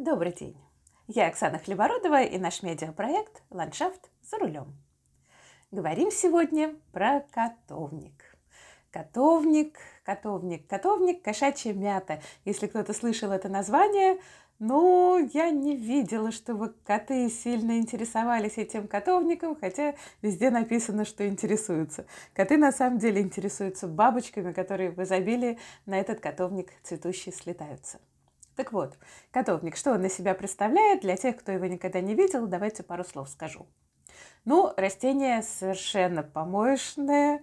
Добрый день. Я Оксана Хлебородова и наш медиапроект «Ландшафт за рулем». Говорим сегодня про котовник. Котовник, котовник, котовник, кошачья мята. Если кто-то слышал это название, ну, я не видела, чтобы коты сильно интересовались этим котовником, хотя везде написано, что интересуются. Коты на самом деле интересуются бабочками, которые в изобилии на этот котовник цветущий слетаются. Так вот, котовник, что он из себя представляет? Для тех, кто его никогда не видел, давайте пару слов скажу. Ну, растение совершенно помоечное,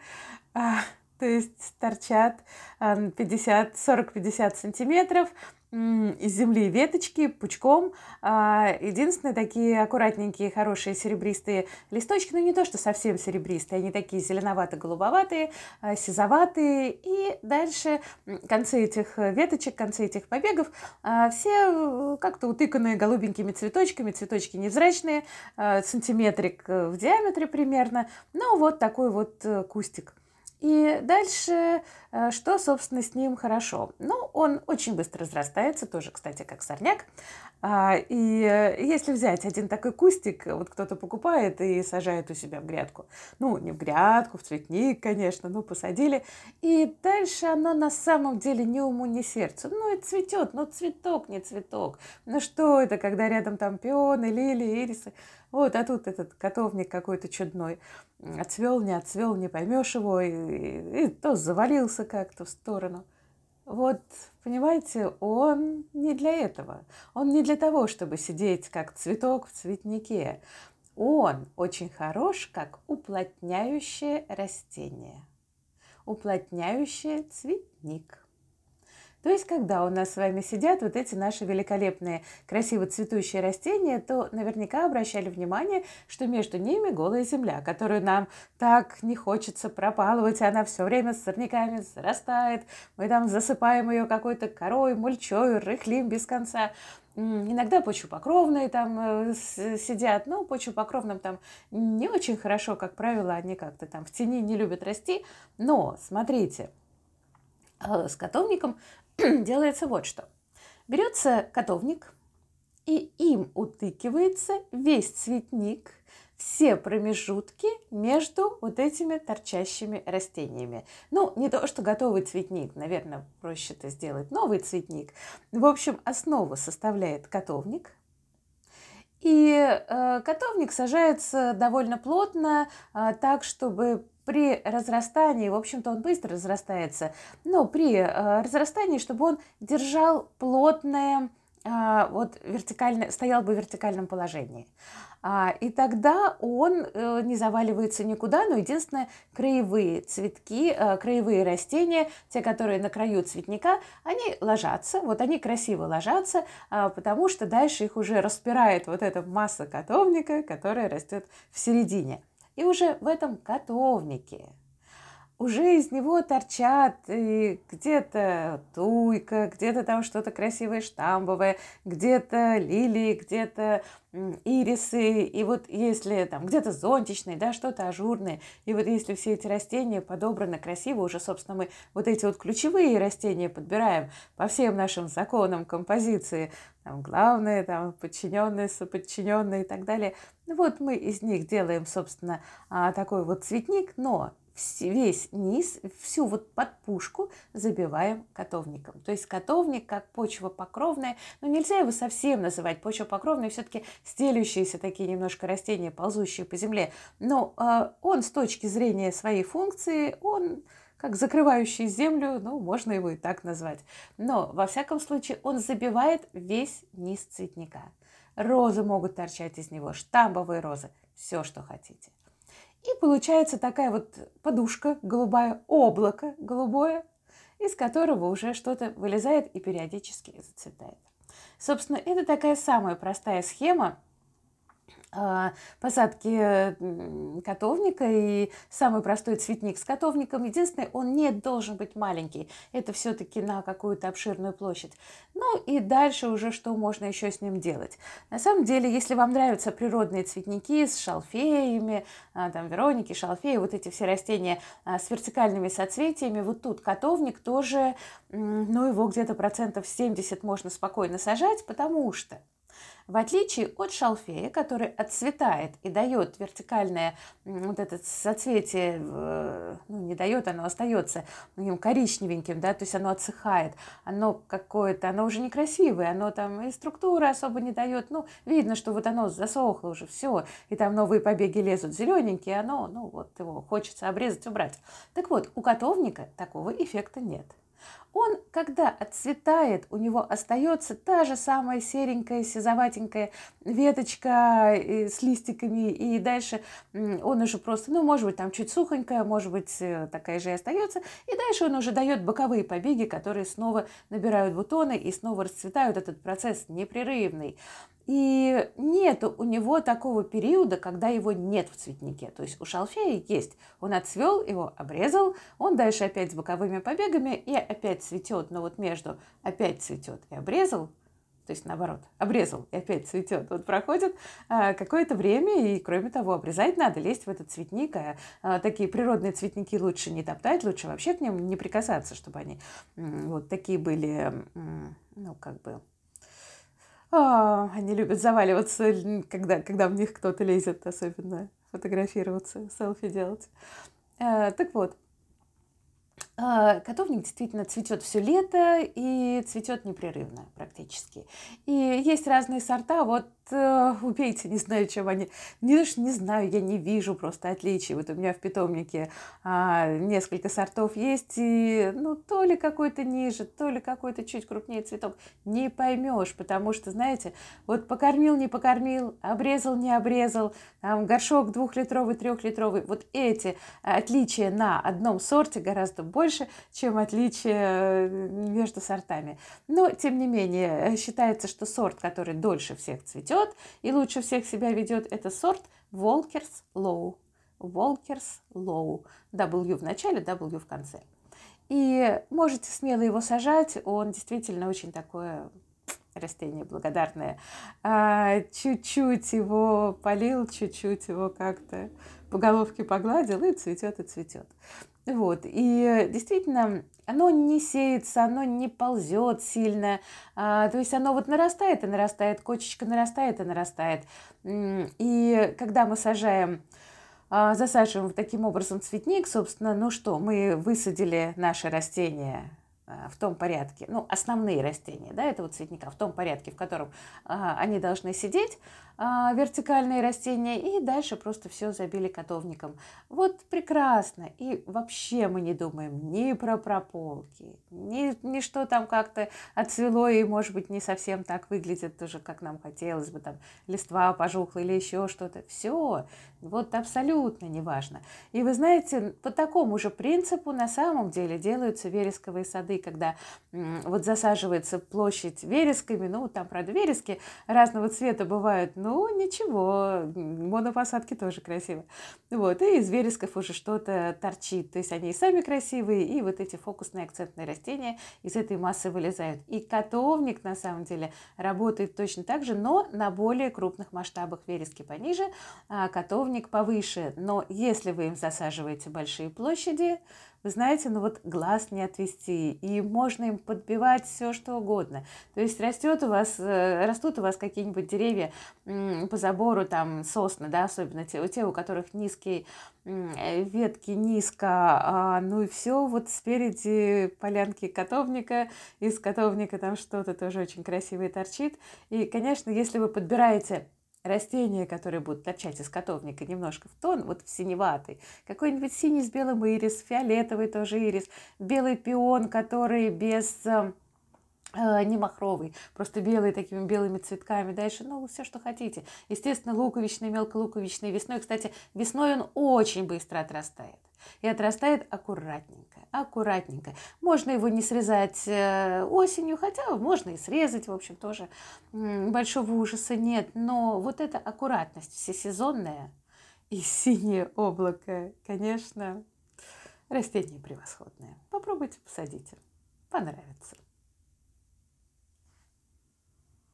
а, то есть торчат 50, 40-50 сантиметров, из земли веточки пучком. А, единственные такие аккуратненькие, хорошие серебристые листочки, ну не то, что совсем серебристые, они такие зеленовато-голубоватые, а, сизоватые. И дальше концы этих веточек, концы этих побегов а, все э, как-то утыканные голубенькими цветочками, цветочки невзрачные, сантиметрик э, в диаметре примерно. Ну вот такой вот э, кустик. И дальше, э, что, собственно, с ним хорошо? Ну, он очень быстро разрастается, тоже, кстати, как сорняк. А, и э, если взять один такой кустик, вот кто-то покупает и сажает у себя в грядку, ну, не в грядку, в цветник, конечно, ну, посадили, и дальше оно на самом деле ни уму, ни сердцу. Ну, и цветет, но цветок не цветок. Ну, что это, когда рядом там пионы, лилии, ирисы? Вот, а тут этот котовник какой-то чудной. Отцвел, не отцвел, не поймешь его, и, и, и то завалился как-то в сторону. Вот, понимаете, он не для этого. Он не для того, чтобы сидеть как цветок в цветнике. Он очень хорош как уплотняющее растение, уплотняющее цветник. То есть, когда у нас с вами сидят вот эти наши великолепные, красиво цветущие растения, то наверняка обращали внимание, что между ними голая земля, которую нам так не хочется пропалывать, она все время с сорняками зарастает, мы там засыпаем ее какой-то корой, мульчой, рыхлим без конца. Иногда почвопокровные там э, сидят, но почвопокровным там не очень хорошо, как правило, они как-то там в тени не любят расти. Но, смотрите, с котовником делается вот что. Берется котовник, и им утыкивается весь цветник, все промежутки между вот этими торчащими растениями. Ну, не то, что готовый цветник, наверное, проще это сделать, новый цветник. В общем, основу составляет котовник. И э, котовник сажается довольно плотно, э, так, чтобы при разрастании, в общем-то, он быстро разрастается, но при э, разрастании, чтобы он держал плотное, э, вот вертикальное, стоял бы в вертикальном положении. А, и тогда он э, не заваливается никуда, но единственное, краевые цветки, э, краевые растения, те, которые на краю цветника, они ложатся, вот они красиво ложатся, э, потому что дальше их уже распирает вот эта масса котовника, которая растет в середине. И уже в этом котовнике уже из него торчат и где-то туйка, где-то там что-то красивое штамбовое, где-то лилии, где-то ирисы, и вот если там где-то зонтичные, да, что-то ажурное, и вот если все эти растения подобраны красиво, уже, собственно, мы вот эти вот ключевые растения подбираем по всем нашим законам композиции, там главное, там подчиненные, соподчиненные и так далее. Ну вот мы из них делаем, собственно, а, такой вот цветник, но весь низ, всю вот подпушку забиваем котовником. То есть котовник как почва покровная, но нельзя его совсем называть почвопокровной, все-таки стелющиеся такие немножко растения, ползущие по земле. Но э, он с точки зрения своей функции, он как закрывающий землю, ну, можно его и так назвать. Но, во всяком случае, он забивает весь низ цветника. Розы могут торчать из него, штамбовые розы, все, что хотите. И получается такая вот подушка голубая, облако голубое, из которого уже что-то вылезает и периодически зацветает. Собственно, это такая самая простая схема посадки котовника и самый простой цветник с котовником. Единственное, он не должен быть маленький. Это все-таки на какую-то обширную площадь. Ну и дальше уже что можно еще с ним делать. На самом деле, если вам нравятся природные цветники с шалфеями, а, там Вероники, шалфеи, вот эти все растения а, с вертикальными соцветиями, вот тут котовник тоже, ну его где-то процентов 70 можно спокойно сажать, потому что в отличие от шалфея, который отцветает и дает вертикальное вот это соцветие, ну не дает, оно остается ну, коричневеньким, да, то есть оно отсыхает, оно какое-то, оно уже некрасивое, оно там и структуры особо не дает, ну видно, что вот оно засохло уже все, и там новые побеги лезут зелененькие, оно, ну вот его хочется обрезать, убрать. Так вот, у котовника такого эффекта нет он, когда отцветает, у него остается та же самая серенькая, сизоватенькая веточка э, с листиками, и дальше он уже просто, ну, может быть, там чуть сухонькая, может быть, э, такая же и остается, и дальше он уже дает боковые побеги, которые снова набирают бутоны и снова расцветают. Этот процесс непрерывный. И нет у него такого периода, когда его нет в цветнике. То есть у шалфея есть. Он отцвел, его обрезал, он дальше опять с боковыми побегами и опять цветет. Но вот между опять цветет и обрезал, то есть наоборот, обрезал и опять цветет. Вот проходит а, какое-то время, и кроме того, обрезать надо, лезть в этот цветник. А, а, такие природные цветники лучше не топтать, лучше вообще к ним не прикасаться, чтобы они вот такие были, ну, как бы а, они любят заваливаться, когда, когда в них кто-то лезет, особенно фотографироваться, селфи делать. А, так вот, а, котовник действительно цветет все лето и цветет непрерывно практически. И есть разные сорта. Вот э, убейте, не знаю, чем они. Не, не знаю, я не вижу просто отличий. Вот у меня в питомнике а, несколько сортов есть, и ну то ли какой-то ниже, то ли какой-то чуть крупнее цветок. Не поймешь, потому что, знаете, вот покормил, не покормил, обрезал, не обрезал, там горшок двухлитровый, трехлитровый. Вот эти отличия на одном сорте гораздо больше чем отличие э, между сортами. Но, тем не менее, считается, что сорт, который дольше всех цветет и лучше всех себя ведет, это сорт Walker's Low. Walker's Low. W в начале, W в конце. И можете смело его сажать, он действительно очень такое растение благодарное. А, чуть-чуть его полил, чуть-чуть его как-то по головке погладил и цветет и цветет. Вот. И действительно, оно не сеется, оно не ползет сильно. А, то есть оно вот нарастает и нарастает, кочечка нарастает и нарастает. И когда мы сажаем а, засаживаем таким образом цветник, собственно, ну что, мы высадили наше растение а, в том порядке, ну, основные растения, да, этого цветника, в том порядке, в котором а, они должны сидеть, вертикальные растения, и дальше просто все забили котовником. Вот прекрасно. И вообще мы не думаем ни про прополки, ни, ни что там как-то отцвело и, может быть, не совсем так выглядит тоже, как нам хотелось бы, там листва пожухла или еще что-то. Все, вот абсолютно неважно. И вы знаете, по такому же принципу на самом деле делаются вересковые сады, когда вот засаживается площадь вересками, ну, там, правда, верески разного цвета бывают, ну, ничего, монопосадки тоже красиво. Вот, и из вересков уже что-то торчит. То есть они и сами красивые, и вот эти фокусные акцентные растения из этой массы вылезают. И котовник, на самом деле, работает точно так же, но на более крупных масштабах верески пониже, а котовник повыше. Но если вы им засаживаете большие площади, вы знаете, ну вот глаз не отвести, и можно им подбивать все, что угодно. То есть растет у вас, э, растут у вас какие-нибудь деревья по забору, там сосны, да, особенно те, у те, у которых низкие э, ветки низко, а, ну и все, вот спереди полянки котовника, из котовника там что-то тоже очень красивое торчит. И, конечно, если вы подбираете растения, которые будут торчать из котовника немножко в тон, вот в синеватый, какой-нибудь синий с белым ирис, фиолетовый тоже ирис, белый пион, который без э, э, не махровый, просто белый такими белыми цветками. Дальше, ну, все, что хотите. Естественно, луковичный, мелколуковичный весной. Кстати, весной он очень быстро отрастает. И отрастает аккуратненько, аккуратненько. Можно его не срезать э, осенью, хотя можно и срезать, в общем, тоже большого ужаса нет. Но вот эта аккуратность всесезонная и синее облако, конечно, растение превосходное. Попробуйте посадите, понравится.